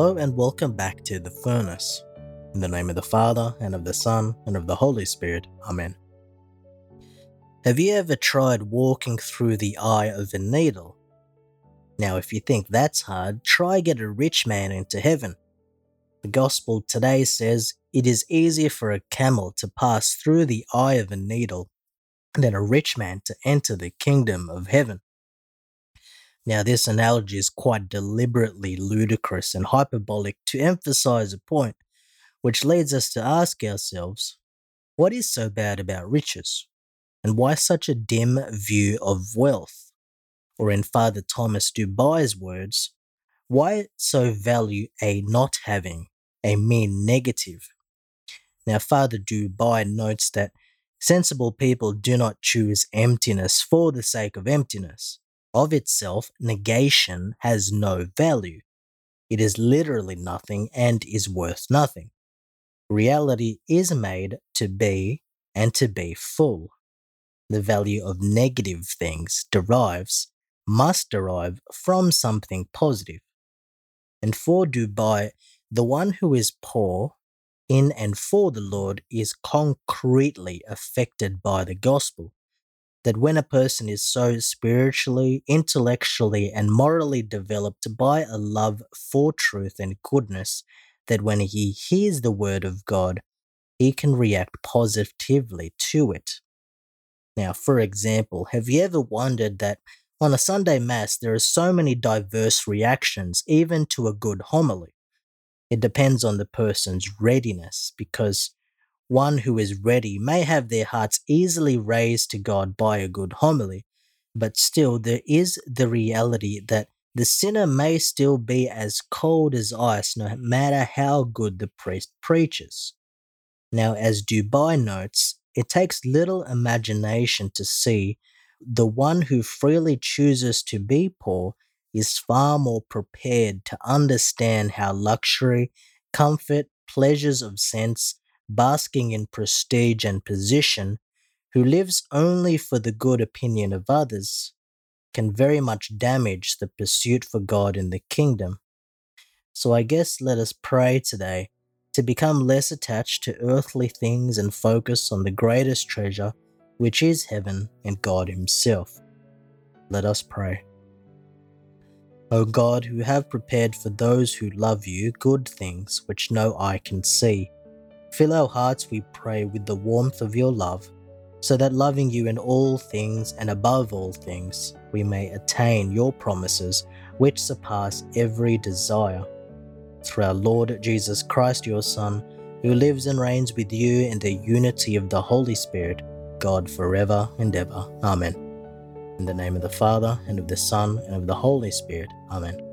Hello and welcome back to The Furnace. In the name of the Father, and of the Son, and of the Holy Spirit. Amen. Have you ever tried walking through the eye of a needle? Now, if you think that's hard, try get a rich man into heaven. The Gospel today says it is easier for a camel to pass through the eye of a needle than a rich man to enter the kingdom of heaven. Now, this analogy is quite deliberately ludicrous and hyperbolic to emphasize a point, which leads us to ask ourselves what is so bad about riches? And why such a dim view of wealth? Or, in Father Thomas Dubay's words, why so value a not having, a mere negative? Now, Father Dubay notes that sensible people do not choose emptiness for the sake of emptiness of itself, negation has no value. It is literally nothing and is worth nothing. Reality is made to be and to be full. The value of negative things derives, must derive from something positive. And for Dubay, the one who is poor in and for the Lord is concretely affected by the gospel that when a person is so spiritually, intellectually, and morally developed by a love for truth and goodness, that when he hears the word of God, he can react positively to it. Now, for example, have you ever wondered that on a Sunday Mass there are so many diverse reactions, even to a good homily? It depends on the person's readiness, because one who is ready may have their hearts easily raised to God by a good homily, but still there is the reality that the sinner may still be as cold as ice no matter how good the priest preaches. Now, as Dubay notes, it takes little imagination to see the one who freely chooses to be poor is far more prepared to understand how luxury, comfort, pleasures of sense, basking in prestige and position, who lives only for the good opinion of others, can very much damage the pursuit for God in the kingdom. So I guess let us pray today to become less attached to earthly things and focus on the greatest treasure, which is heaven and God Himself. Let us pray. O God, who have prepared for those who love you good things which no eye can see, Fill our hearts, we pray, with the warmth of your love, so that loving you in all things and above all things, we may attain your promises which surpass every desire. Through our Lord Jesus Christ, your Son, who lives and reigns with you in the unity of the Holy Spirit, God forever and ever. Amen. In the name of the Father, and of the Son, and of the Holy Spirit. Amen.